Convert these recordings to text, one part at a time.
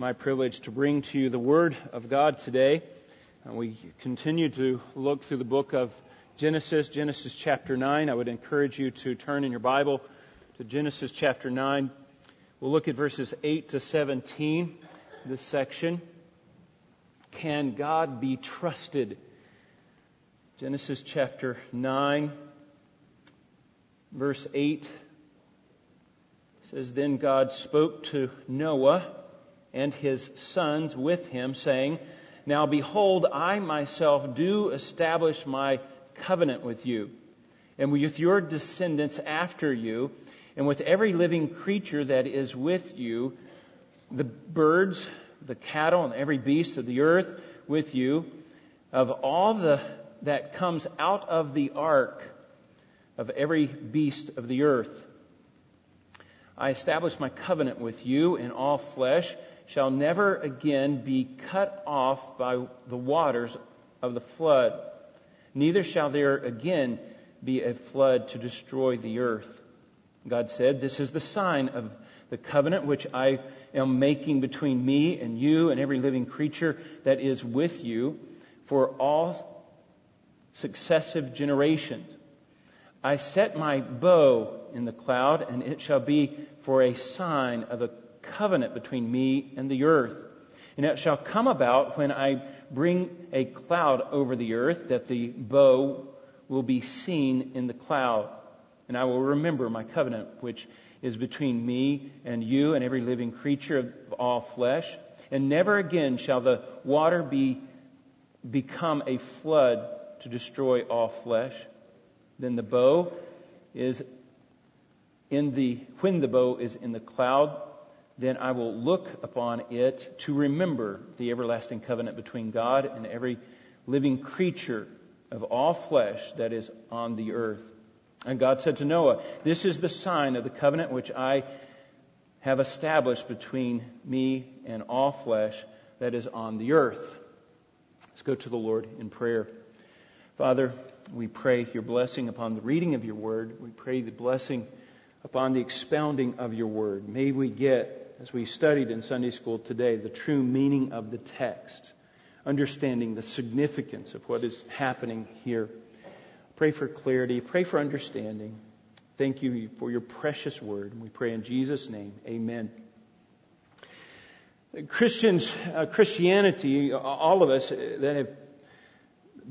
my privilege to bring to you the Word of God today. And we continue to look through the book of Genesis, Genesis chapter 9. I would encourage you to turn in your Bible to Genesis chapter 9. We'll look at verses 8 to 17, this section. Can God be trusted? Genesis chapter 9, verse 8 says, Then God spoke to Noah and his sons with him, saying, Now behold, I myself do establish my covenant with you, and with your descendants after you, and with every living creature that is with you, the birds, the cattle, and every beast of the earth with you, of all the that comes out of the ark, of every beast of the earth. I establish my covenant with you in all flesh shall never again be cut off by the waters of the flood. Neither shall there again be a flood to destroy the earth. God said, This is the sign of the covenant which I am making between me and you and every living creature that is with you for all successive generations. I set my bow in the cloud, and it shall be for a sign of a covenant between me and the earth. And it shall come about when I bring a cloud over the earth that the bow will be seen in the cloud. And I will remember my covenant, which is between me and you and every living creature of all flesh. And never again shall the water be become a flood to destroy all flesh. Then the bow is in the when the bow is in the cloud then I will look upon it to remember the everlasting covenant between God and every living creature of all flesh that is on the earth. And God said to Noah, This is the sign of the covenant which I have established between me and all flesh that is on the earth. Let's go to the Lord in prayer. Father, we pray your blessing upon the reading of your word. We pray the blessing upon the expounding of your word. May we get as we studied in Sunday school today, the true meaning of the text, understanding the significance of what is happening here. Pray for clarity, pray for understanding. Thank you for your precious word. We pray in Jesus' name. Amen. Christians, uh, Christianity, all of us that have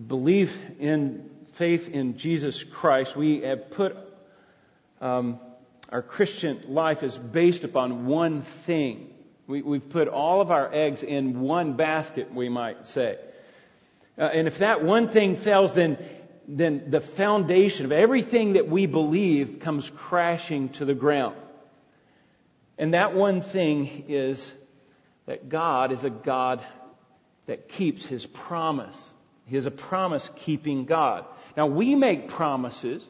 believed in faith in Jesus Christ, we have put um, our Christian life is based upon one thing. We, have put all of our eggs in one basket, we might say. Uh, and if that one thing fails, then, then the foundation of everything that we believe comes crashing to the ground. And that one thing is that God is a God that keeps His promise. He is a promise keeping God. Now we make promises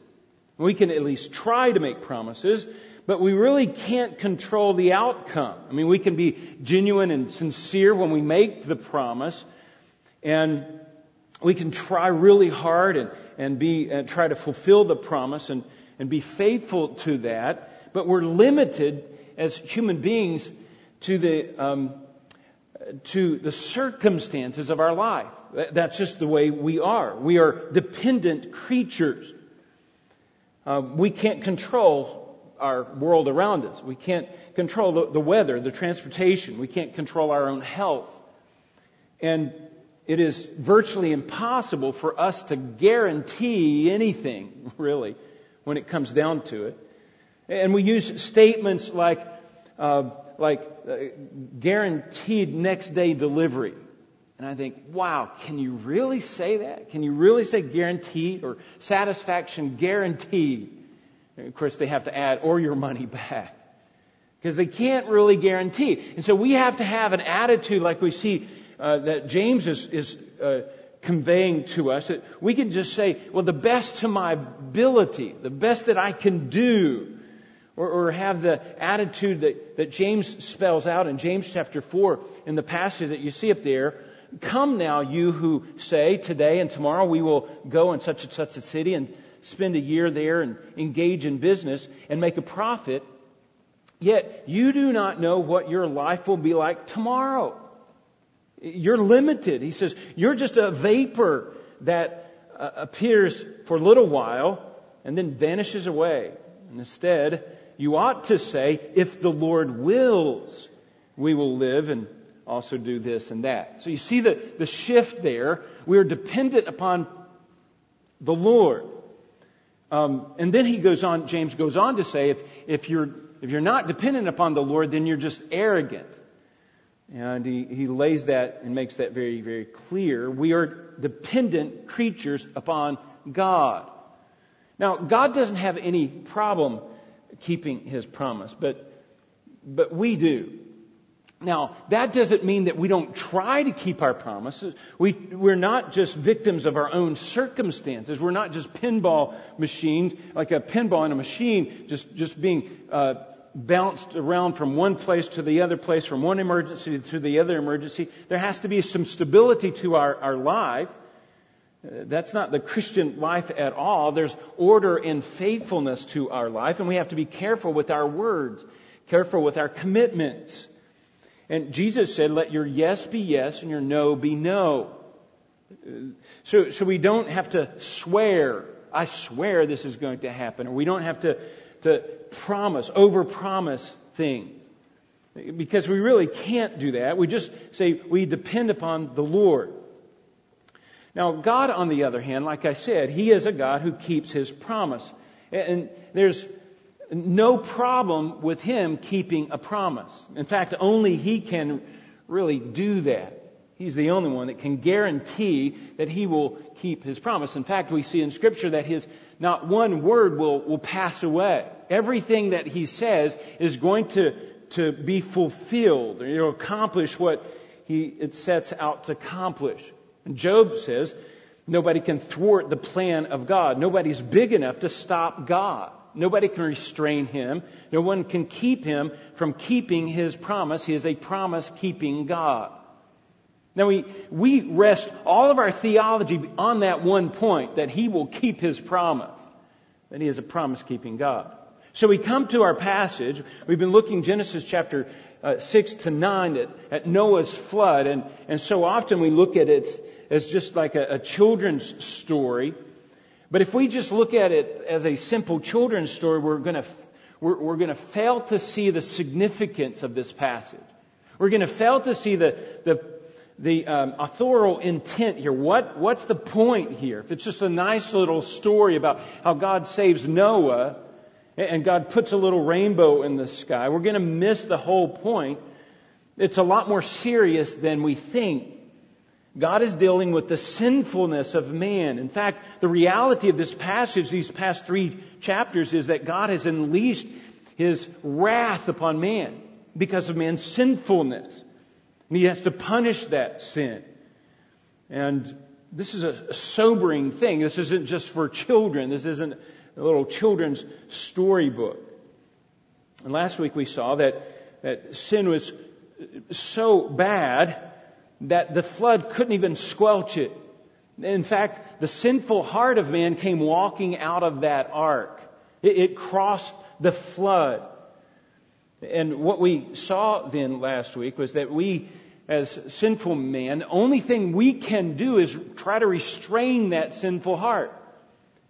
we can at least try to make promises, but we really can't control the outcome. I mean, we can be genuine and sincere when we make the promise, and we can try really hard and, and be, and try to fulfill the promise and, and be faithful to that, but we're limited as human beings to the, um, to the circumstances of our life. That's just the way we are. We are dependent creatures. Uh, we can't control our world around us. We can't control the, the weather, the transportation. We can't control our own health. And it is virtually impossible for us to guarantee anything, really, when it comes down to it. And we use statements like, uh, like uh, guaranteed next day delivery. And I think, wow, can you really say that? Can you really say guaranteed or satisfaction guaranteed? Of course, they have to add, or your money back. Because they can't really guarantee. And so we have to have an attitude like we see uh, that James is, is uh, conveying to us. That we can just say, well, the best to my ability, the best that I can do. Or, or have the attitude that, that James spells out in James chapter 4 in the passage that you see up there Come now, you who say today and tomorrow we will go in such and such a city and spend a year there and engage in business and make a profit. Yet you do not know what your life will be like tomorrow. You're limited. He says, you're just a vapor that uh, appears for a little while and then vanishes away. And instead, you ought to say, if the Lord wills, we will live and also do this and that. So you see the, the shift there. We are dependent upon the Lord. Um, and then he goes on, James goes on to say, if, if you're, if you're not dependent upon the Lord, then you're just arrogant. And he, he lays that and makes that very, very clear. We are dependent creatures upon God. Now, God doesn't have any problem keeping his promise, but, but we do. Now, that doesn't mean that we don't try to keep our promises. We, we're not just victims of our own circumstances. We're not just pinball machines, like a pinball in a machine, just, just being uh, bounced around from one place to the other place, from one emergency to the other emergency. There has to be some stability to our, our life. Uh, that's not the Christian life at all. There's order and faithfulness to our life, and we have to be careful with our words, careful with our commitments. And Jesus said, let your yes be yes and your no be no. So, so we don't have to swear, I swear this is going to happen, or we don't have to, to promise, overpromise things. Because we really can't do that. We just say we depend upon the Lord. Now, God, on the other hand, like I said, He is a God who keeps His promise. And there's no problem with him keeping a promise. In fact, only he can really do that. He's the only one that can guarantee that he will keep his promise. In fact, we see in scripture that his not one word will, will pass away. Everything that he says is going to, to be fulfilled, you know, accomplish what he, it sets out to accomplish. And Job says, nobody can thwart the plan of God. Nobody's big enough to stop God. Nobody can restrain him. No one can keep him from keeping his promise. He is a promise keeping God. Now we, we rest all of our theology on that one point that he will keep his promise. That he is a promise keeping God. So we come to our passage. We've been looking Genesis chapter uh, 6 to 9 at, at, Noah's flood. And, and so often we look at it as just like a, a children's story. But if we just look at it as a simple children's story, we're going to we're, we're going to fail to see the significance of this passage. We're going to fail to see the the the um, authorial intent here. What what's the point here? If it's just a nice little story about how God saves Noah and God puts a little rainbow in the sky, we're going to miss the whole point. It's a lot more serious than we think. God is dealing with the sinfulness of man. In fact, the reality of this passage, these past three chapters, is that God has unleashed his wrath upon man because of man's sinfulness. And he has to punish that sin. And this is a sobering thing. This isn't just for children. This isn't a little children's storybook. And last week we saw that, that sin was so bad that the flood couldn't even squelch it. In fact, the sinful heart of man came walking out of that ark. It, it crossed the flood. And what we saw then last week was that we, as sinful man, the only thing we can do is try to restrain that sinful heart.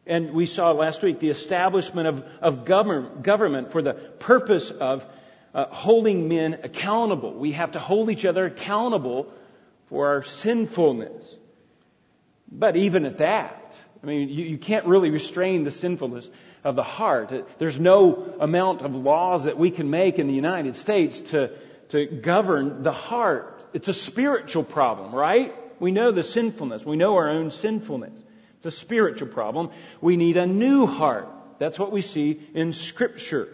And we saw last week the establishment of, of government, for the purpose of uh, holding men accountable. We have to hold each other accountable for our sinfulness. But even at that, I mean, you, you can't really restrain the sinfulness of the heart. There's no amount of laws that we can make in the United States to, to govern the heart. It's a spiritual problem, right? We know the sinfulness. We know our own sinfulness. It's a spiritual problem. We need a new heart. That's what we see in Scripture.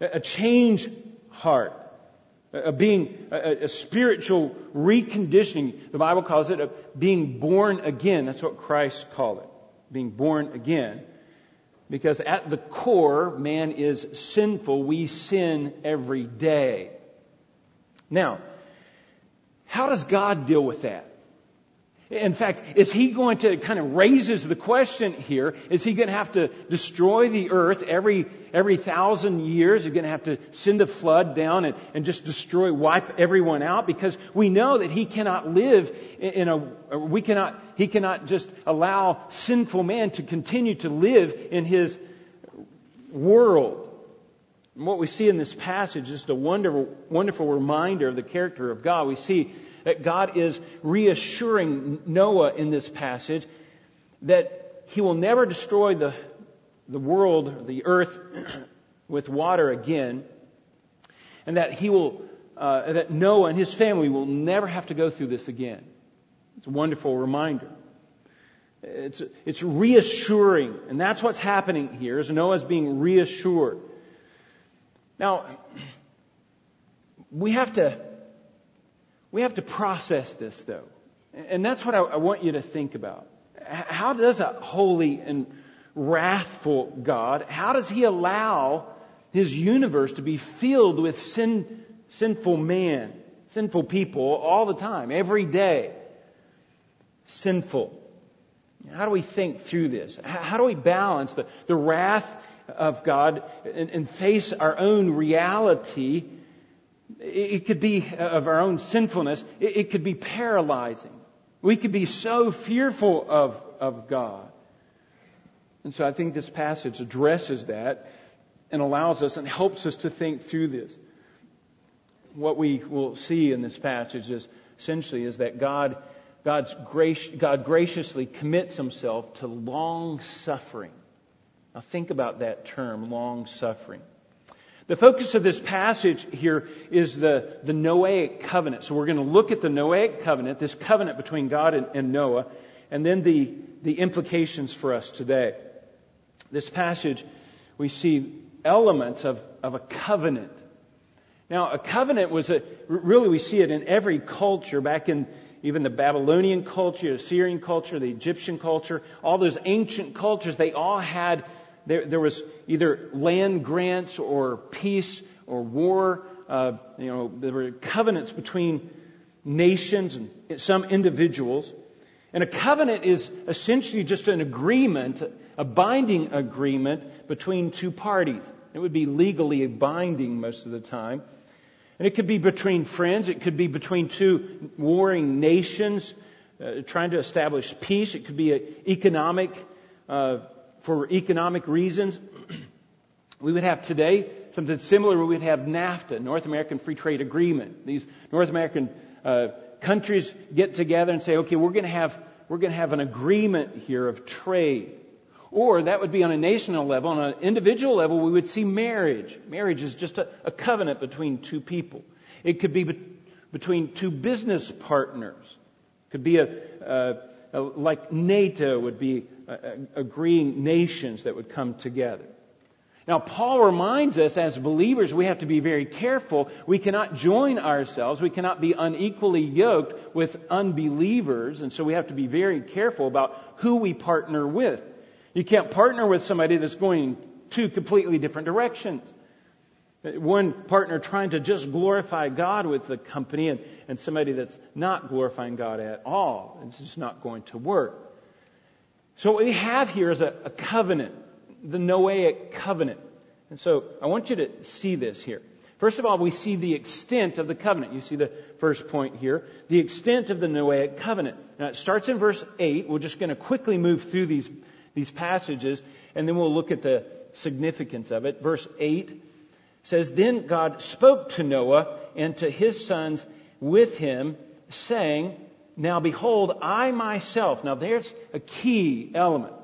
A changed heart a being, a, a, spiritual reconditioning. The Bible calls it a being born again. That's what Christ called it. Being born again. Because at the core, man is sinful. We sin every day. Now, how does God deal with that? In fact, is he going to kind of raises the question here, is he going to have to destroy the earth every, every thousand years? you're going to have to send a flood down and, and just destroy, wipe everyone out? Because we know that he cannot live in a, we cannot, he cannot just allow sinful man to continue to live in his world. And what we see in this passage is a wonderful, wonderful reminder of the character of God. We see that God is reassuring Noah in this passage that he will never destroy the, the world, the earth, with water again, and that he will, uh, that Noah and his family will never have to go through this again. It's a wonderful reminder. It's, it's reassuring, and that's what's happening here, is Noah's being reassured. Now, we have to we have to process this, though. And that's what I, I want you to think about. How does a holy and wrathful God, how does He allow His universe to be filled with sin, sinful man, sinful people all the time, every day? Sinful. How do we think through this? How do we balance the, the wrath of God and, and face our own reality it could be uh, of our own sinfulness. It could be paralyzing. We could be so fearful of, of God. And so I think this passage addresses that and allows us and helps us to think through this. What we will see in this passage is essentially is that God, God's grace, God graciously commits himself to long suffering. Now think about that term, long suffering. The focus of this passage here is the, the Noahic covenant. So we're going to look at the Noahic covenant, this covenant between God and, and Noah, and then the, the implications for us today. This passage, we see elements of, of a covenant. Now, a covenant was a, really we see it in every culture back in even the Babylonian culture, the Assyrian culture, the Egyptian culture, all those ancient cultures, they all had there, there was either land grants or peace or war. Uh, you know, there were covenants between nations and some individuals. And a covenant is essentially just an agreement, a binding agreement between two parties. It would be legally binding most of the time. And it could be between friends. It could be between two warring nations uh, trying to establish peace. It could be economic uh, for economic reasons. we would have today something similar. We would have NAFTA, North American Free Trade Agreement. These North American uh, countries get together and say, okay, we're going to have we're going to have an agreement here of trade. Or that would be on a national level. On an individual level, we would see marriage. Marriage is just a, a covenant between two people. It could be, be between two business partners. It could be a, a, a like NATO would be agreeing nations that would come together. Now, Paul reminds us as believers we have to be very careful. We cannot join ourselves. We cannot be unequally yoked with unbelievers. And so we have to be very careful about who we partner with. You can't partner with somebody that's going two completely different directions. One partner trying to just glorify God with the company and, and somebody that's not glorifying God at all. It's just not going to work. So what we have here is a, a covenant, the Noahic covenant. And so I want you to see this here. First of all, we see the extent of the covenant. You see the first point here. The extent of the Noahic covenant. Now it starts in verse 8. We're just going to quickly move through these, these passages and then we'll look at the significance of it. Verse 8 says, Then God spoke to Noah and to his sons with him, saying, now behold, I myself, now there's a key element.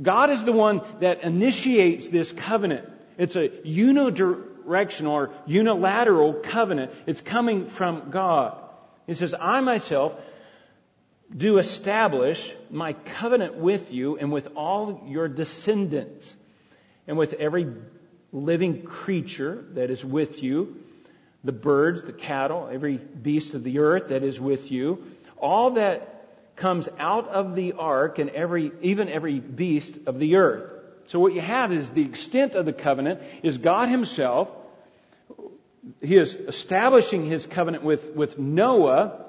God is the one that initiates this covenant. It's a unidirectional or unilateral covenant. It's coming from God. He says, I myself do establish my covenant with you and with all your descendants and with every living creature that is with you, the birds, the cattle, every beast of the earth that is with you, all that comes out of the ark and every, even every beast of the earth. So what you have is the extent of the covenant is God himself. He is establishing his covenant with, with Noah.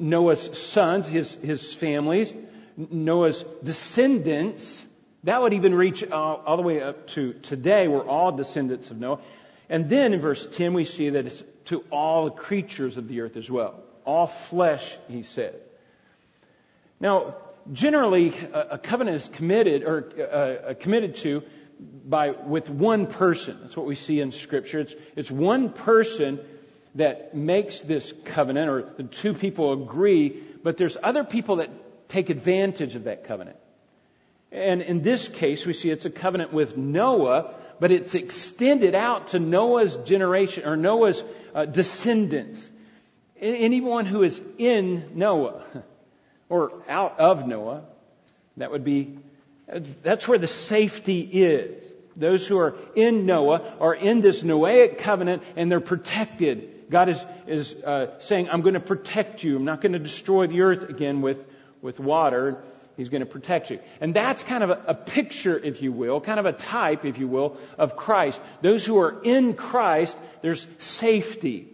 Noah's sons, his, his families, Noah's descendants. That would even reach all, all the way up to today. We're all descendants of Noah. And then in verse 10, we see that it's to all the creatures of the earth as well. All flesh, he said. Now, generally, a, a covenant is committed or uh, uh, committed to by with one person. That's what we see in Scripture. It's it's one person that makes this covenant, or the two people agree, but there's other people that take advantage of that covenant. And in this case, we see it's a covenant with Noah, but it's extended out to Noah's generation or Noah's uh, descendants. Anyone who is in Noah or out of Noah, that would be, that's where the safety is. Those who are in Noah are in this Noahic covenant and they're protected. God is, is uh, saying, I'm going to protect you. I'm not going to destroy the earth again with, with water. He's going to protect you. And that's kind of a, a, picture, if you will, kind of a type, if you will, of Christ. Those who are in Christ, there's safety.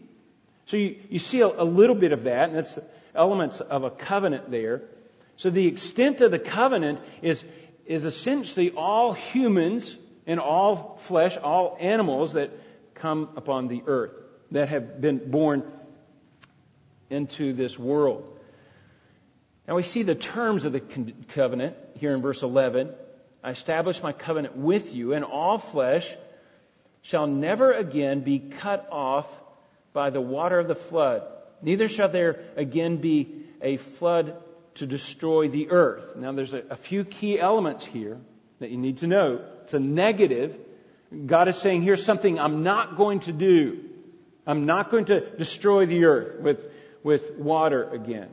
So you, you see a, a little bit of that, and that's elements of a covenant there. So the extent of the covenant is, is essentially all humans and all flesh, all animals that come upon the earth that have been born into this world. Now we see the terms of the covenant here in verse 11. I establish my covenant with you, and all flesh shall never again be cut off by the water of the flood. Neither shall there again be a flood to destroy the earth. Now there's a, a few key elements here that you need to know. It's a negative. God is saying, here's something I'm not going to do. I'm not going to destroy the earth with, with water again.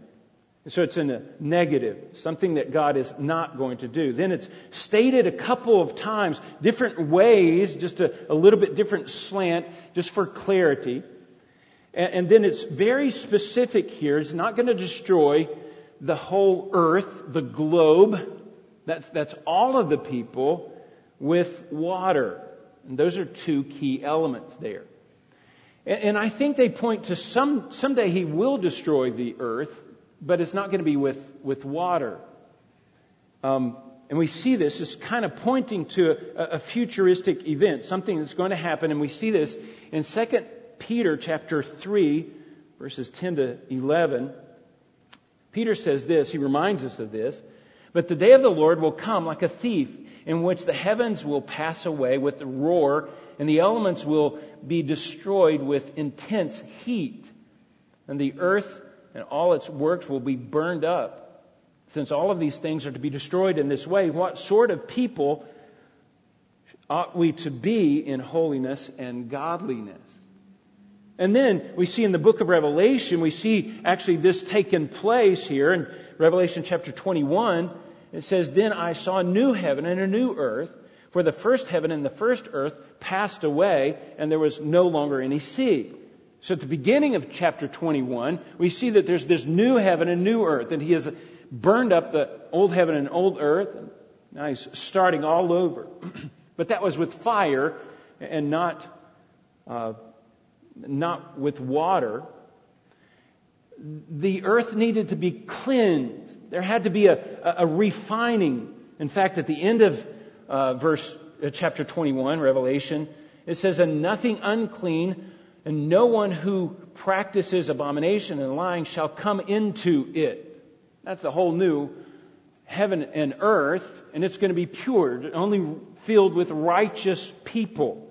So it's in a negative, something that God is not going to do. Then it's stated a couple of times, different ways, just a, a little bit different slant, just for clarity. And, and then it's very specific here. It's not going to destroy the whole earth, the globe. That's, that's all of the people with water. And those are two key elements there. And I think they point to some, someday he will destroy the earth, but it's not going to be with, with water. Um, and we see this as kind of pointing to a, a, futuristic event, something that's going to happen. And we see this in 2 Peter chapter 3, verses 10 to 11. Peter says this, he reminds us of this. But the day of the Lord will come like a thief, in which the heavens will pass away with a roar and the elements will be destroyed with intense heat. And the earth and all its works will be burned up. Since all of these things are to be destroyed in this way, what sort of people ought we to be in holiness and godliness? And then we see in the book of Revelation, we see actually this taken place here in Revelation chapter 21. It says, Then I saw a new heaven and a new earth for the first heaven and the first earth passed away, and there was no longer any sea. So at the beginning of chapter 21, we see that there's this new heaven and new earth, and he has burned up the old heaven and old earth. And now he's starting all over. but that was with fire and not, uh, not with water. The earth needed to be cleansed. There had to be a, a, a refining. In fact, at the end of uh, verse uh, chapter 21, Revelation, it says, "And nothing unclean, and no one who practices abomination and lying shall come into it." That's the whole new heaven and earth, and it's going to be pure, only filled with righteous people.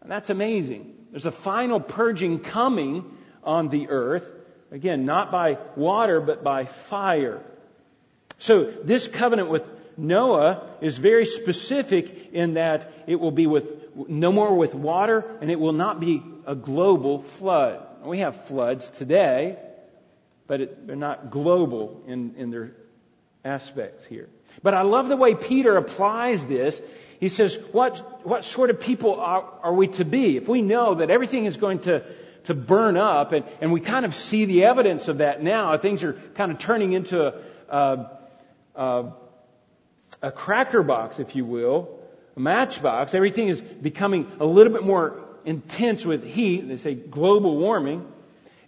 And that's amazing. There's a final purging coming on the earth. Again, not by water, but by fire. So this covenant with Noah is very specific in that it will be with no more with water and it will not be a global flood. We have floods today, but it, they're not global in, in their aspects here. But I love the way Peter applies this. He says, what, what sort of people are, are we to be? If we know that everything is going to, to burn up, and, and we kind of see the evidence of that now, things are kind of turning into a, a, a a cracker box, if you will, a matchbox. Everything is becoming a little bit more intense with heat. They say global warming.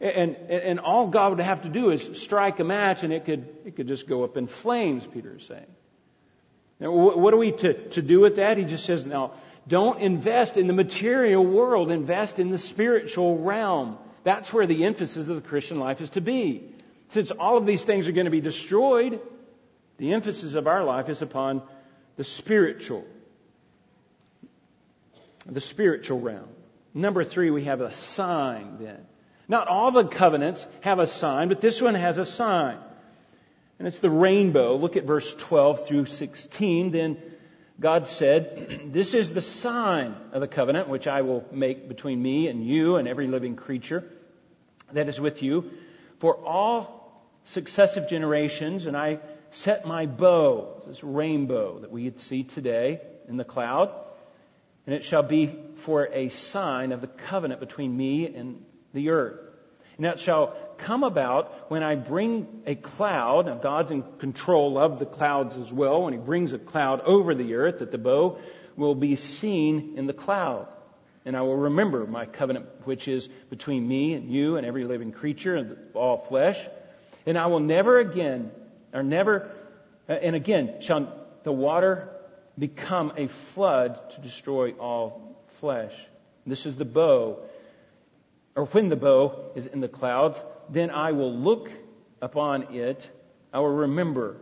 And, and, and all God would have to do is strike a match and it could, it could just go up in flames, Peter is saying. Now, what are we to, to do with that? He just says, now, don't invest in the material world, invest in the spiritual realm. That's where the emphasis of the Christian life is to be. Since all of these things are going to be destroyed, the emphasis of our life is upon the spiritual. The spiritual realm. Number three, we have a sign then. Not all the covenants have a sign, but this one has a sign. And it's the rainbow. Look at verse 12 through 16. Then God said, This is the sign of the covenant which I will make between me and you and every living creature that is with you for all successive generations. And I set my bow, this rainbow that we see today in the cloud, and it shall be for a sign of the covenant between me and the earth. And it shall come about when I bring a cloud, now God's in control of the clouds as well, when He brings a cloud over the earth, that the bow will be seen in the cloud. And I will remember my covenant which is between me and you and every living creature and all flesh. And I will never again, or never, uh, and again, shall the water become a flood to destroy all flesh. This is the bow or when the bow is in the clouds, then I will look upon it. I will remember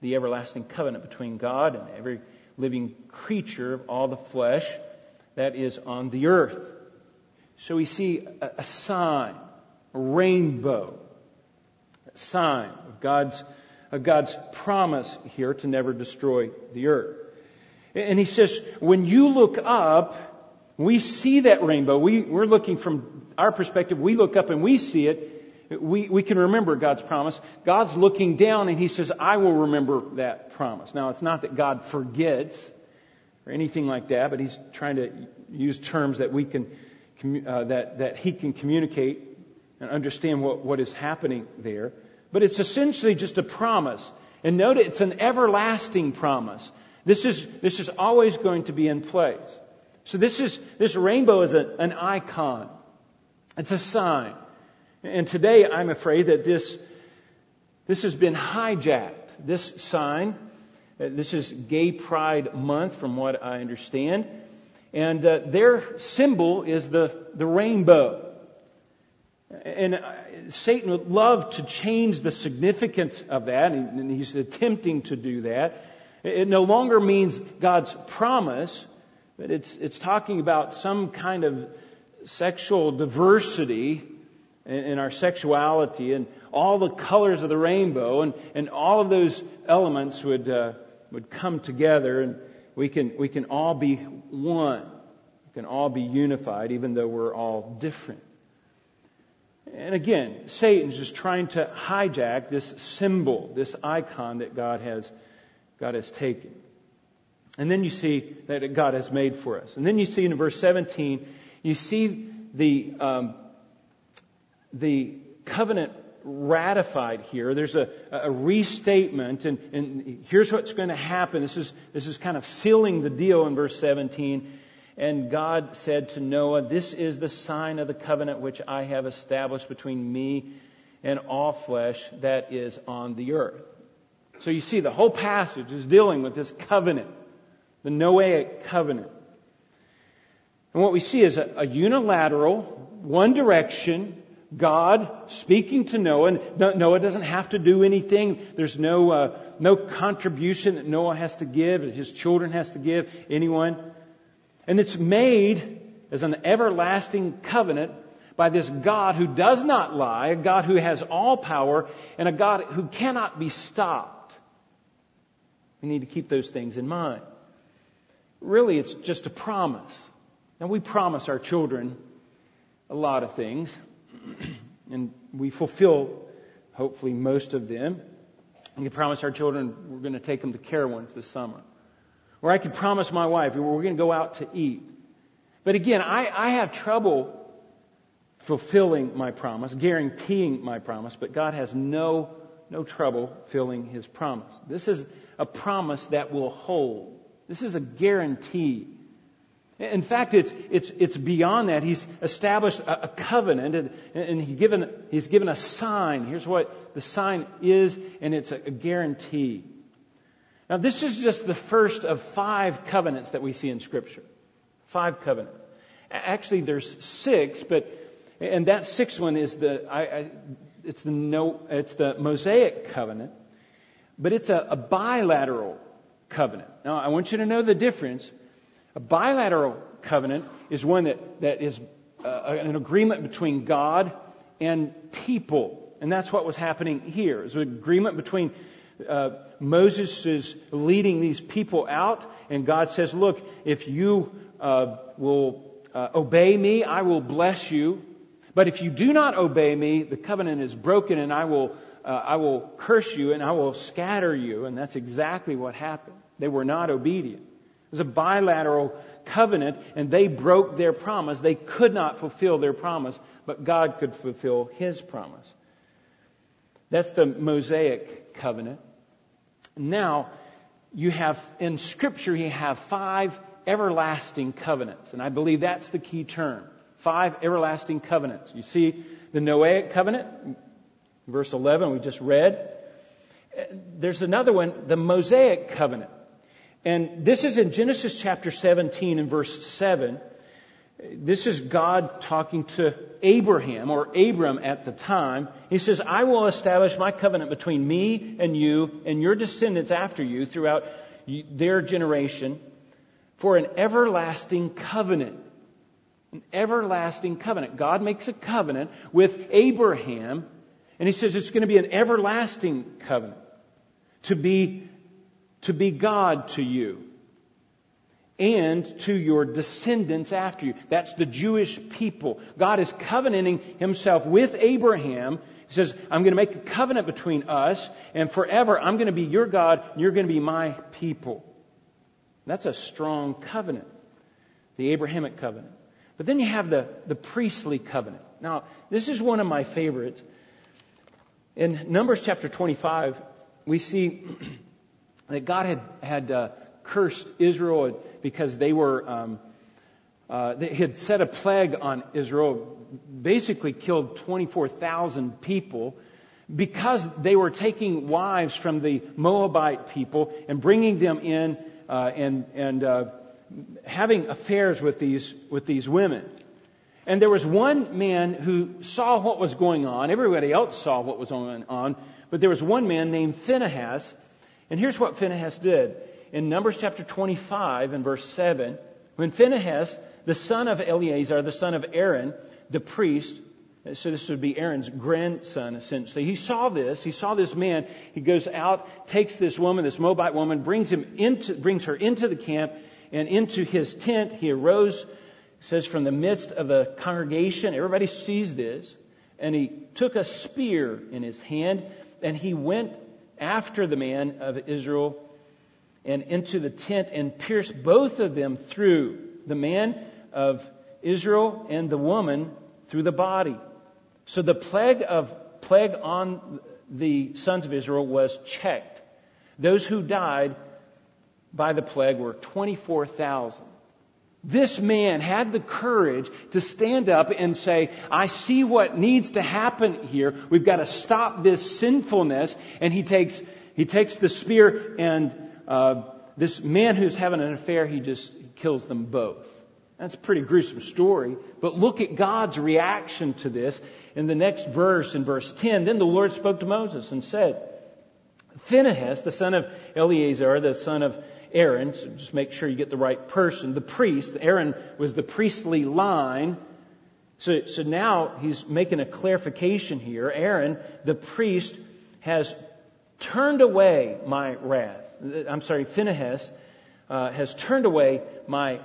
the everlasting covenant between God and every living creature of all the flesh that is on the earth. So we see a, sign, a rainbow, a sign God's, of God's promise here to never destroy the earth. And he says, when you look up, we see that rainbow. We, we're looking from our perspective. We look up and we see it. We, we can remember God's promise. God's looking down and He says, I will remember that promise. Now, it's not that God forgets or anything like that, but He's trying to use terms that we can, uh, that, that He can communicate and understand what, what is happening there. But it's essentially just a promise. And note it's an everlasting promise. This is, this is always going to be in place. So this is, this rainbow is a, an icon. It's a sign. And today I'm afraid that this, this has been hijacked. This sign, uh, this is Gay Pride Month from what I understand. And uh, their symbol is the, the rainbow. And uh, Satan would love to change the significance of that, and he's attempting to do that. It no longer means God's promise, but it's, it's talking about some kind of sexual diversity in, our sexuality and all the colors of the rainbow and, and all of those elements would, uh, would come together and we can, we can all be one. We can all be unified even though we're all different. And again, Satan's just trying to hijack this symbol, this icon that God has, God has taken. And then you see that God has made for us. And then you see in verse 17, you see the, um, the covenant ratified here. There's a, a restatement, and, and here's what's going to happen. This is, this is kind of sealing the deal in verse 17. And God said to Noah, This is the sign of the covenant which I have established between me and all flesh that is on the earth. So you see, the whole passage is dealing with this covenant the Noahic covenant. And what we see is a, a unilateral, one direction, God speaking to Noah. Noah doesn't have to do anything. There's no, uh, no contribution that Noah has to give, that his children has to give, anyone. And it's made as an everlasting covenant by this God who does not lie, a God who has all power, and a God who cannot be stopped. We need to keep those things in mind really it's just a promise. Now we promise our children a lot of things, and we fulfill hopefully most of them. We promise our children we're going to take them to Carowinds this summer. Or I could promise my wife we're going to go out to eat. But again, I, I have trouble fulfilling my promise, guaranteeing my promise, but God has no, no trouble filling his promise. This is a promise that will hold. This is a guarantee. In fact, it's, it's, it's beyond that. He's established a, a covenant and, and he given, he's given a sign. Here's what the sign is, and it's a, a guarantee. Now, this is just the first of five covenants that we see in Scripture. Five covenants. Actually, there's six, but and that sixth one is the I, I, it's the no it's the Mosaic covenant, but it's a, a bilateral covenant. Now, I want you to know the difference. A bilateral covenant is one that, that is uh, an agreement between God and people. And that's what was happening here. It was an agreement between uh, Moses is leading these people out, and God says, Look, if you uh, will uh, obey me, I will bless you. But if you do not obey me, the covenant is broken, and I will, uh, I will curse you, and I will scatter you. And that's exactly what happened. They were not obedient. It was a bilateral covenant, and they broke their promise. They could not fulfill their promise, but God could fulfill His promise. That's the Mosaic covenant. Now, you have, in Scripture, you have five everlasting covenants. And I believe that's the key term. Five everlasting covenants. You see the Noahic covenant, verse 11, we just read. There's another one, the Mosaic covenant. And this is in Genesis chapter 17 and verse 7. This is God talking to Abraham or Abram at the time. He says, I will establish my covenant between me and you and your descendants after you throughout their generation for an everlasting covenant. An everlasting covenant. God makes a covenant with Abraham, and he says it's going to be an everlasting covenant to be to be God to you and to your descendants after you. That's the Jewish people. God is covenanting himself with Abraham. He says, I'm going to make a covenant between us, and forever I'm going to be your God, and you're going to be my people. That's a strong covenant, the Abrahamic covenant. But then you have the, the priestly covenant. Now, this is one of my favorites. In Numbers chapter 25, we see that God had, had uh, cursed Israel because they were, um, uh, they had set a plague on Israel, basically killed 24,000 people because they were taking wives from the Moabite people and bringing them in uh, and, and uh, having affairs with these, with these women. And there was one man who saw what was going on. Everybody else saw what was going on. But there was one man named Phinehas and here's what Phinehas did. In Numbers chapter 25 and verse 7, when Phinehas, the son of Eleazar, the son of Aaron, the priest, so this would be Aaron's grandson, essentially. He saw this. He saw this man. He goes out, takes this woman, this Moabite woman, brings him into, brings her into the camp and into his tent. He arose, says, from the midst of the congregation. Everybody sees this. And he took a spear in his hand and he went after the man of Israel and into the tent and pierced both of them through the man of Israel and the woman through the body. So the plague of plague on the sons of Israel was checked. Those who died by the plague were 24,000. This man had the courage to stand up and say, I see what needs to happen here. We've got to stop this sinfulness. And he takes, he takes the spear and, uh, this man who's having an affair, he just kills them both. That's a pretty gruesome story. But look at God's reaction to this in the next verse, in verse 10. Then the Lord spoke to Moses and said, Phinehas, the son of Eleazar, the son of Aaron, so just make sure you get the right person, the priest. Aaron was the priestly line. So, so now he's making a clarification here. Aaron, the priest, has turned away my wrath. I'm sorry, Phinehas uh, has turned away my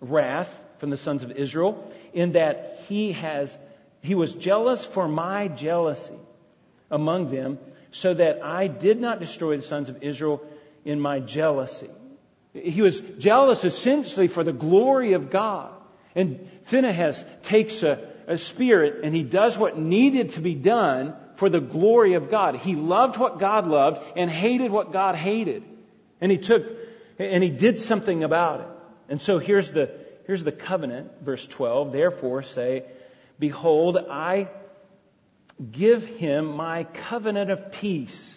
wrath from the sons of Israel in that he has he was jealous for my jealousy among them so that I did not destroy the sons of Israel in my jealousy. He was jealous essentially for the glory of God. And Phinehas takes a, a spirit and he does what needed to be done for the glory of God. He loved what God loved and hated what God hated. And he took, and he did something about it. And so here's the, here's the covenant, verse 12. Therefore say, Behold, I give him my covenant of peace.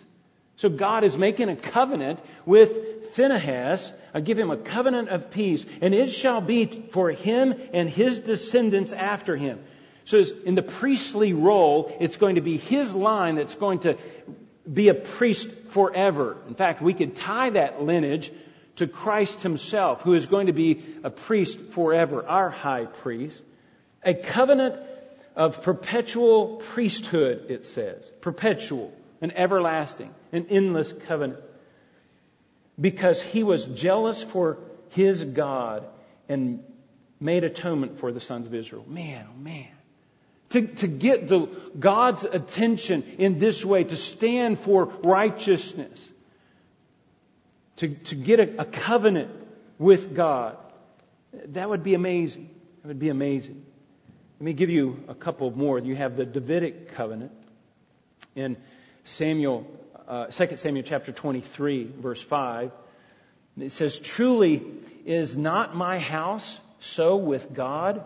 So God is making a covenant with Phinehas. I give him a covenant of peace, and it shall be for him and his descendants after him. So in the priestly role, it's going to be his line that's going to be a priest forever. In fact, we could tie that lineage to Christ himself, who is going to be a priest forever, our high priest. A covenant of perpetual priesthood, it says. Perpetual, an everlasting, an endless covenant. Because he was jealous for his God and made atonement for the sons of Israel. Man, oh man. To, to get the, God's attention in this way, to stand for righteousness, to, to get a, a covenant with God, that would be amazing. That would be amazing. Let me give you a couple more. You have the Davidic covenant in Samuel, uh, 2 Samuel chapter 23, verse 5. It says, Truly is not my house so with God,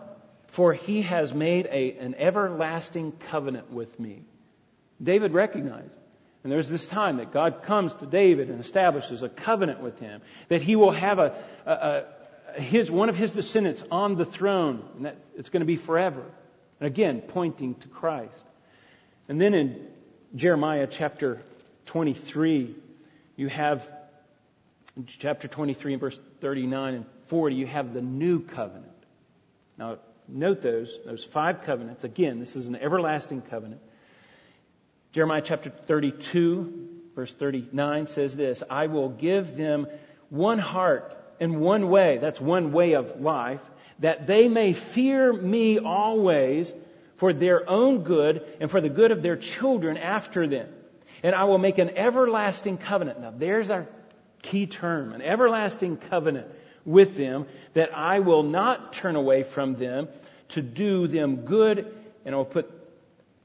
for he has made a, an everlasting covenant with me. David recognized. And there's this time that God comes to David and establishes a covenant with him, that he will have a, a, his, one of his descendants on the throne, and that it's going to be forever. And again, pointing to Christ. And then in Jeremiah chapter 23, you have, chapter 23 and verse 39 and 40, you have the new covenant. Now, note those, those five covenants. Again, this is an everlasting covenant. Jeremiah chapter 32, verse 39 says this I will give them one heart and one way, that's one way of life, that they may fear me always for their own good and for the good of their children after them. And I will make an everlasting covenant. Now, there's our key term an everlasting covenant with them that I will not turn away from them to do them good, and I will put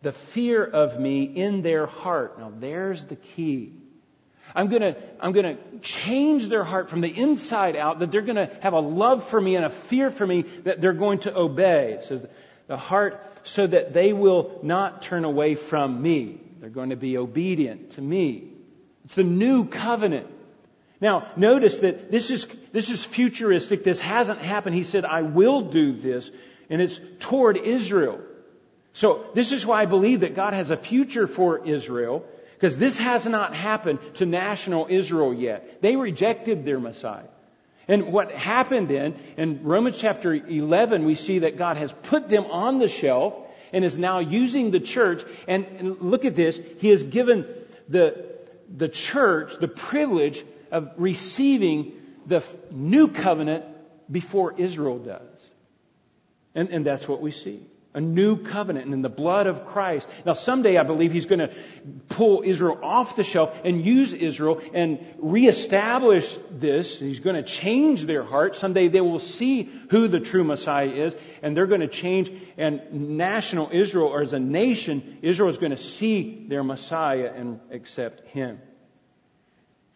the fear of me in their heart. Now, there's the key. I'm gonna, I'm gonna change their heart from the inside out, that they're gonna have a love for me and a fear for me that they're going to obey. It says the heart so that they will not turn away from me. They're going to be obedient to me. It's the new covenant. Now, notice that this is, this is futuristic. This hasn't happened. He said, I will do this. And it's toward Israel. So this is why I believe that God has a future for Israel because this has not happened to national Israel yet. They rejected their Messiah. And what happened then, in Romans chapter 11, we see that God has put them on the shelf and is now using the church. And, and look at this. He has given the, the church the privilege of receiving the new covenant before Israel does. And, and that's what we see a new covenant and in the blood of Christ. Now, someday I believe he's going to pull Israel off the shelf and use Israel and reestablish this. He's going to change their heart. Someday they will see who the true Messiah is and they're going to change. And national Israel, or as a nation, Israel is going to see their Messiah and accept him.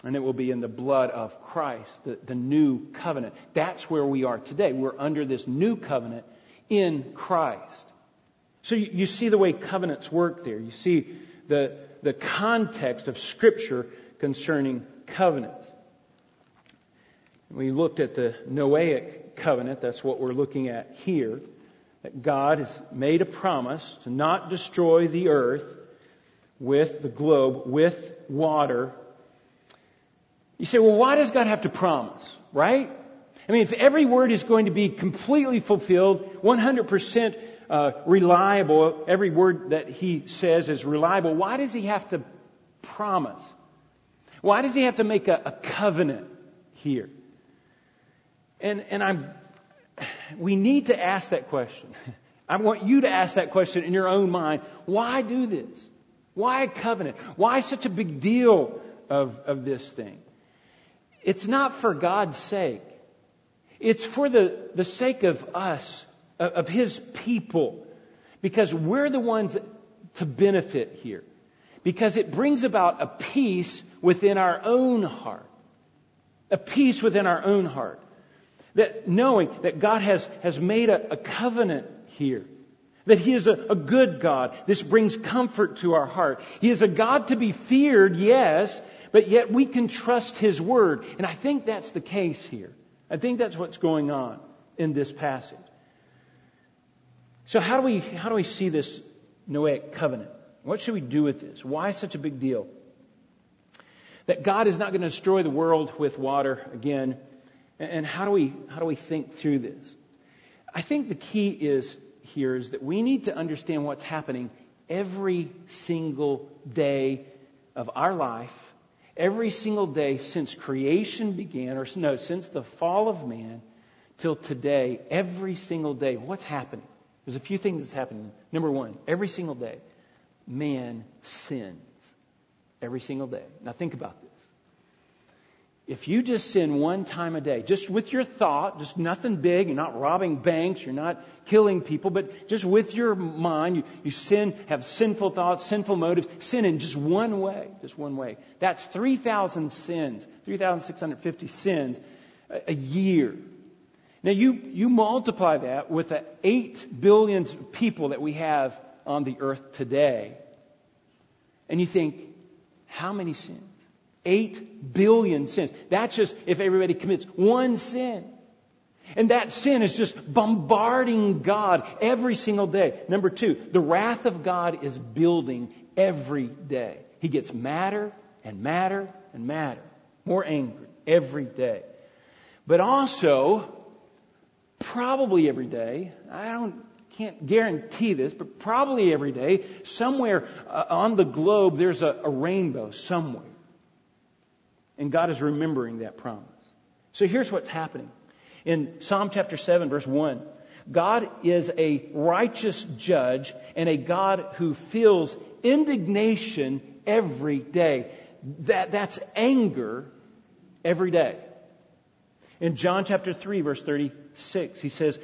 And it will be in the blood of Christ, the, the new covenant. That's where we are today. We're under this new covenant in Christ. So you, you see the way covenants work there. You see the, the context of Scripture concerning covenants. We looked at the Noahic covenant. That's what we're looking at here. That God has made a promise to not destroy the earth with the globe, with water. You say, well, why does God have to promise? Right? I mean, if every word is going to be completely fulfilled, 100% uh, reliable, every word that he says is reliable, why does he have to promise? Why does he have to make a, a covenant here? And, and I'm, we need to ask that question. I want you to ask that question in your own mind. Why do this? Why a covenant? Why such a big deal of, of this thing? It's not for God's sake. It's for the, the sake of us, of His people, because we're the ones to benefit here. Because it brings about a peace within our own heart. A peace within our own heart. That knowing that God has, has made a, a covenant here. That He is a, a good God. This brings comfort to our heart. He is a God to be feared, yes, but yet we can trust His Word. And I think that's the case here. I think that's what's going on in this passage. So how do we, how do we see this Noahic covenant? What should we do with this? Why such a big deal? That God is not going to destroy the world with water again. And how do we, how do we think through this? I think the key is here is that we need to understand what's happening every single day of our life, every single day since creation began, or no, since the fall of man till today, every single day. What's happening? There's a few things that's happening. Number one, every single day, man sins. Every single day. Now think about this. If you just sin one time a day, just with your thought, just nothing big, you're not robbing banks, you're not killing people, but just with your mind, you, you sin, have sinful thoughts, sinful motives, sin in just one way, just one way. That's 3,000 sins, 3,650 sins a, a year. Now you, you multiply that with the 8 billion people that we have on the earth today, and you think, how many sins? 8 billion sins. That's just if everybody commits one sin. And that sin is just bombarding God every single day. Number two, the wrath of God is building every day. He gets madder and madder and madder, more angry every day. But also, probably every day. I don't can't guarantee this, but probably every day, somewhere uh, on the globe, there's a, a rainbow somewhere. And God is remembering that promise. So here's what's happening. In Psalm chapter 7, verse 1, God is a righteous judge and a God who feels indignation every day. That, that's anger every day. In John chapter 3, verse 36, he says,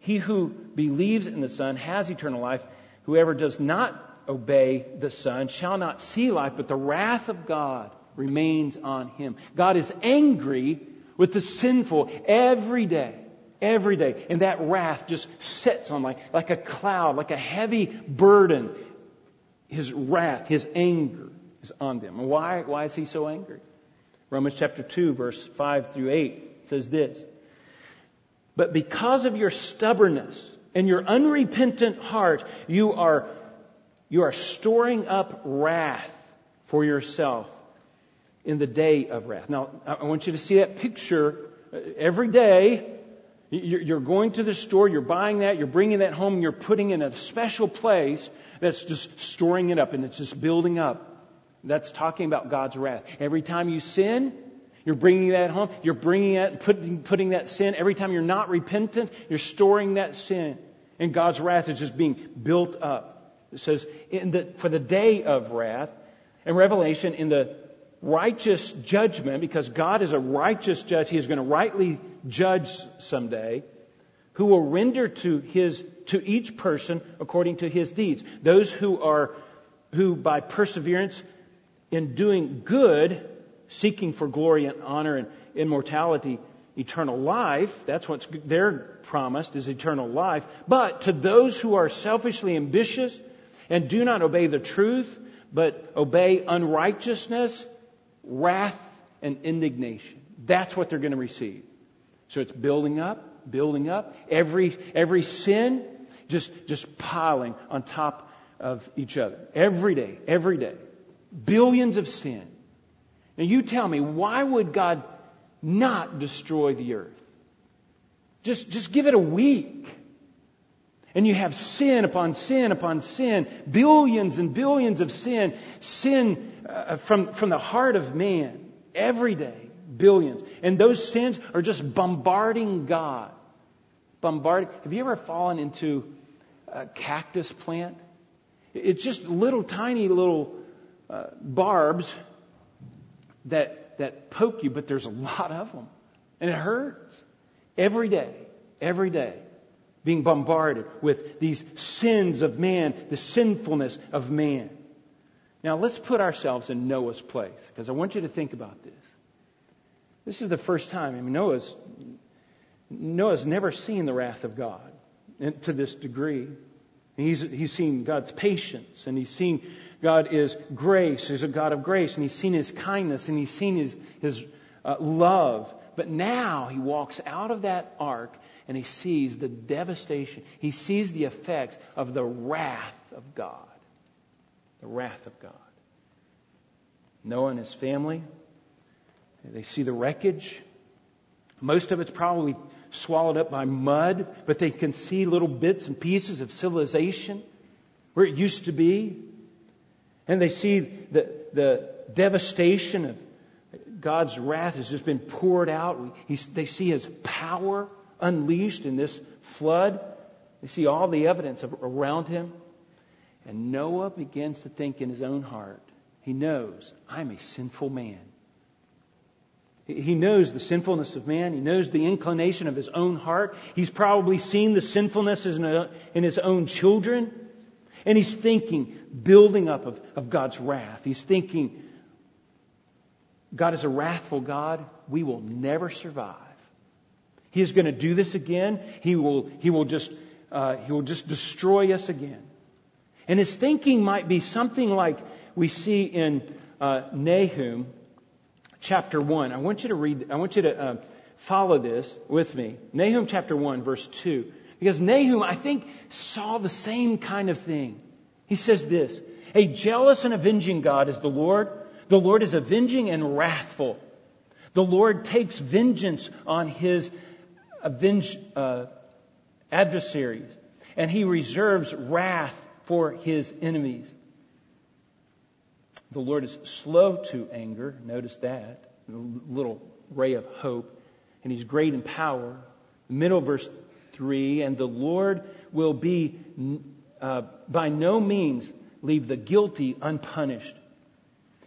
He who believes in the Son has eternal life. Whoever does not obey the Son shall not see life, but the wrath of God remains on him. God is angry with the sinful every day. Every day. And that wrath just sets on like, like a cloud, like a heavy burden. His wrath, his anger is on them. And why, why is he so angry? Romans chapter 2, verse 5 through 8 says this But because of your stubbornness and your unrepentant heart, you are, you are storing up wrath for yourself in the day of wrath. Now, I want you to see that picture uh, every day. You're going to the store, you're buying that, you're bringing that home, you're putting in a special place that's just storing it up and it's just building up. That's talking about God's wrath. Every time you sin, you're bringing that home. You're bringing that, putting, putting that sin. Every time you're not repentant, you're storing that sin. And God's wrath is just being built up. It says, in the, for the day of wrath, and Revelation, in the righteous judgment, because God is a righteous judge, He is going to rightly judge someday, who will render to his, to each person according to his deeds. Those who are, who by perseverance in doing good seeking for glory and honor and immortality, eternal life. That's what's they're promised is eternal life. But to those who are selfishly ambitious and do not obey the truth, but obey unrighteousness, wrath, and indignation. That's what they're going to receive. So it's building up, building up. Every, every sin just, just piling on top of each other. Every day, every day. Billions of sin. Now you tell me, why would God not destroy the earth? Just, just give it a week. And you have sin upon sin upon sin, billions and billions of sin, sin uh, from, from the heart of man every day, billions. And those sins are just bombarding God. Bombarding. Have you ever fallen into a cactus plant? It's just little tiny little uh, barbs that, that poke you, but there's a lot of them. And it hurts. Every day, every day, being bombarded with these sins of man, the sinfulness of man. Now let's put ourselves in Noah's place, because I want you to think about this. This is the first time. I mean, Noah's Noah's never seen the wrath of God to this degree. He's, he's seen God's patience and he's seen God is grace. He's a God of grace and he's seen his kindness and he's seen his, his uh, love. But now he walks out of that ark and he sees the devastation. He sees the effects of the wrath of God. The wrath of God. Noah and his family, they see the wreckage. Most of it's probably swallowed up by mud, but they can see little bits and pieces of civilization where it used to be. And they see the, the devastation of God's wrath has just been poured out. They see his power unleashed in this flood. They see all the evidence around him. And Noah begins to think in his own heart. He knows, I'm a sinful man. He knows the sinfulness of man. He knows the inclination of his own heart. He's probably seen the sinfulness uh, in his own children. And he's thinking, building up of, of God's wrath. He's thinking, God is a wrathful God. We will never survive. He is going to do this again. He will, he will just, uh, he will just destroy us again. And his thinking might be something like we see in uh, Nahum chapter 1. I want you to read, I want you to uh, follow this with me. Nahum chapter 1, verse 2. Because Nahum, I think, saw the same kind of thing. He says this A jealous and avenging God is the Lord. The Lord is avenging and wrathful. The Lord takes vengeance on his avenge, uh, adversaries, and he reserves wrath for his enemies. The Lord is slow to anger. Notice that. A little ray of hope. And he's great in power. Middle verse 3 And the Lord will be uh, by no means leave the guilty unpunished.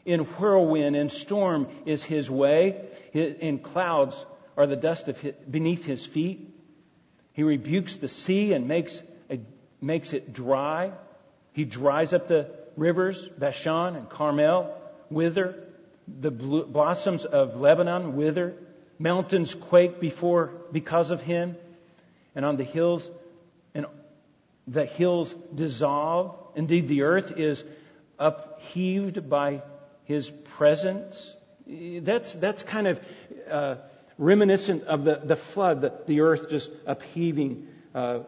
In whirlwind and storm is his way. In clouds are the dust his, beneath his feet. He rebukes the sea and makes, a, makes it dry. He dries up the rivers, Bashan and Carmel, wither. The blossoms of Lebanon wither. Mountains quake before, because of him. And on the hills, and the hills dissolve. Indeed, the earth is upheaved by his presence. That's, that's kind of uh, reminiscent of the, the flood, the, the earth just upheaving, uh,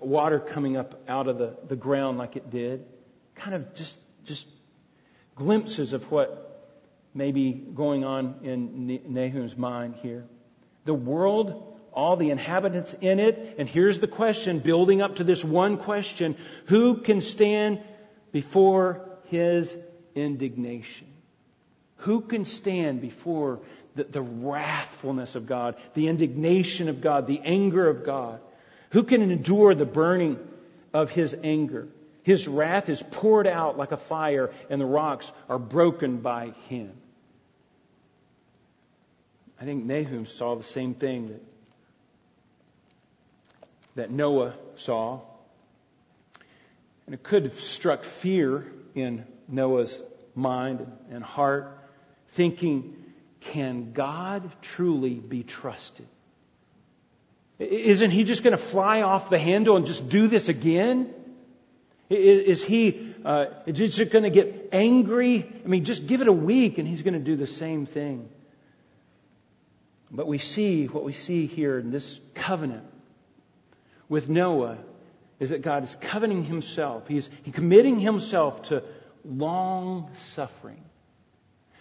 water coming up out of the, the ground like it did. Kind of just, just glimpses of what may be going on in Nahum's mind here. The world, all the inhabitants in it, and here's the question, building up to this one question who can stand before his indignation? Who can stand before the, the wrathfulness of God, the indignation of God, the anger of God. Who can endure the burning of his anger? His wrath is poured out like a fire, and the rocks are broken by him. I think Nahum saw the same thing that, that Noah saw. And it could have struck fear in Noah's mind and heart, thinking, can God truly be trusted? Isn't he just going to fly off the handle and just do this again? Is he uh, just going to get angry? I mean, just give it a week and he's going to do the same thing. But we see what we see here in this covenant with Noah is that God is covenanting himself. He's he committing himself to long suffering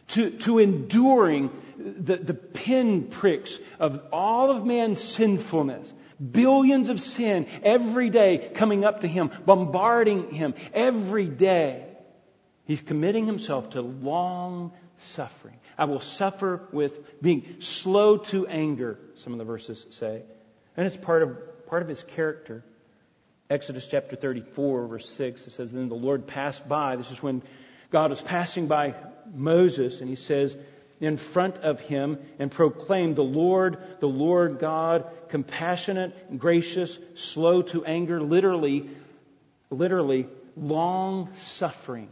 to, to enduring the, the pinpricks of all of man's sinfulness. Billions of sin every day coming up to him, bombarding him every day. He's committing himself to long suffering. I will suffer with being slow to anger, some of the verses say. And it's part of, part of his character. Exodus chapter 34, verse 6, it says, Then the Lord passed by. This is when God was passing by Moses, and he says, in front of him and proclaim The Lord, the Lord God, compassionate, gracious, slow to anger, literally, literally, long suffering.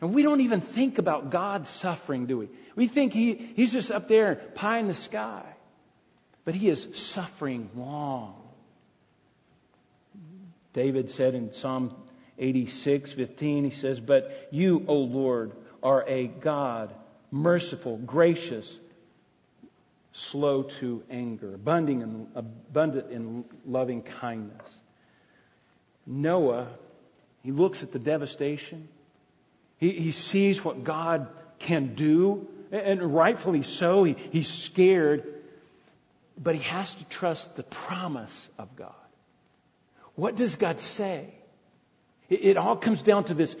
And we don't even think about God's suffering, do we? We think he, he's just up there, pie in the sky. but he is suffering long. David said in Psalm 86, 15, he says, But you, O Lord, are a God, merciful, gracious, slow to anger, abundant in, abundant in loving kindness. Noah, he looks at the devastation. He, he sees what God can do, and rightfully so. He, he's scared, but he has to trust the promise of God. What does God say? It, it all comes down to this.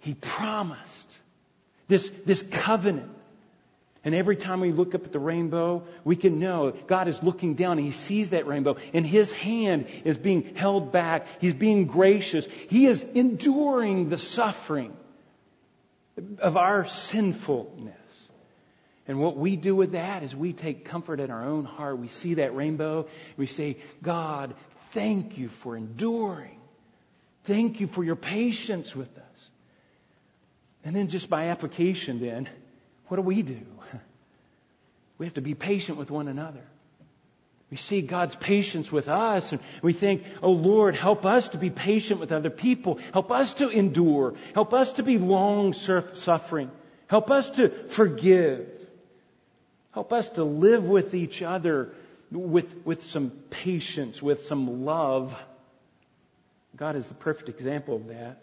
He promised. This, this covenant. And every time we look up at the rainbow, we can know God is looking down and He sees that rainbow, and His hand is being held back. He's being gracious. He is enduring the suffering of our sinfulness. And what we do with that is we take comfort in our own heart. We see that rainbow. We say, God, thank you for enduring. Thank you for your patience with us. And then just by application, then, what do we do? We have to be patient with one another. We see God's patience with us and we think, oh Lord, help us to be patient with other people. Help us to endure. Help us to be long suffering. Help us to forgive. Help us to live with each other with, with some patience, with some love. God is the perfect example of that.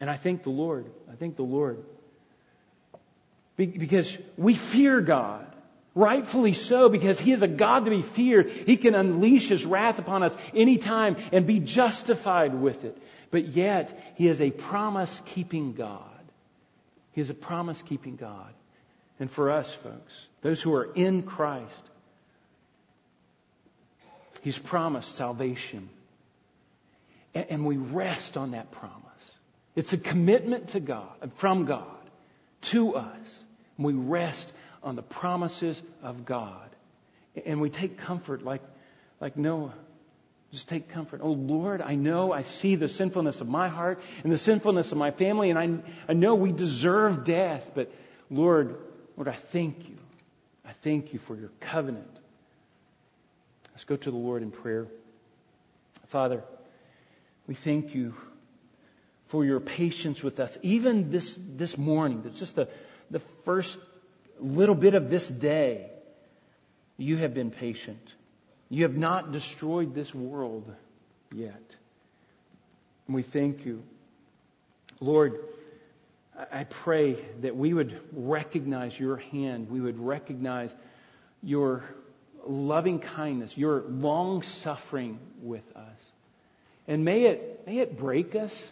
And I thank the Lord. I thank the Lord. Because we fear God. Rightfully so, because He is a God to be feared. He can unleash His wrath upon us anytime and be justified with it. But yet, He is a promise keeping God. He is a promise keeping God. And for us, folks, those who are in Christ, He's promised salvation. And we rest on that promise. It's a commitment to God, uh, from God, to us. And we rest on the promises of God. And we take comfort like, like Noah. Just take comfort. Oh Lord, I know I see the sinfulness of my heart and the sinfulness of my family, and I, I know we deserve death, but Lord, Lord, I thank you. I thank you for your covenant. Let's go to the Lord in prayer. Father, we thank you for your patience with us. Even this, this morning, just the, the first little bit of this day, you have been patient. You have not destroyed this world yet. And we thank you. Lord, I pray that we would recognize your hand. We would recognize your loving kindness, your long suffering with us. And may it, may it break us.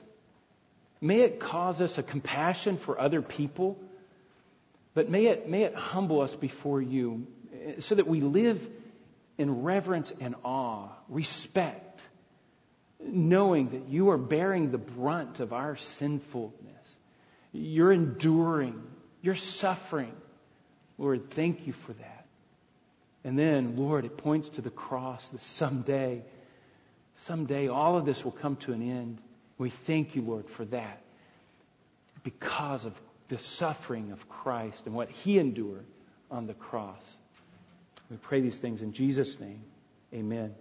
May it cause us a compassion for other people. But may it, may it humble us before you eh, so that we live in reverence and awe, respect, knowing that you are bearing the brunt of our sinfulness. You're enduring, you're suffering. Lord, thank you for that. And then, Lord, it points to the cross that someday, someday all of this will come to an end. We thank you, Lord, for that because of the suffering of Christ and what he endured on the cross. We pray these things in Jesus' name. Amen.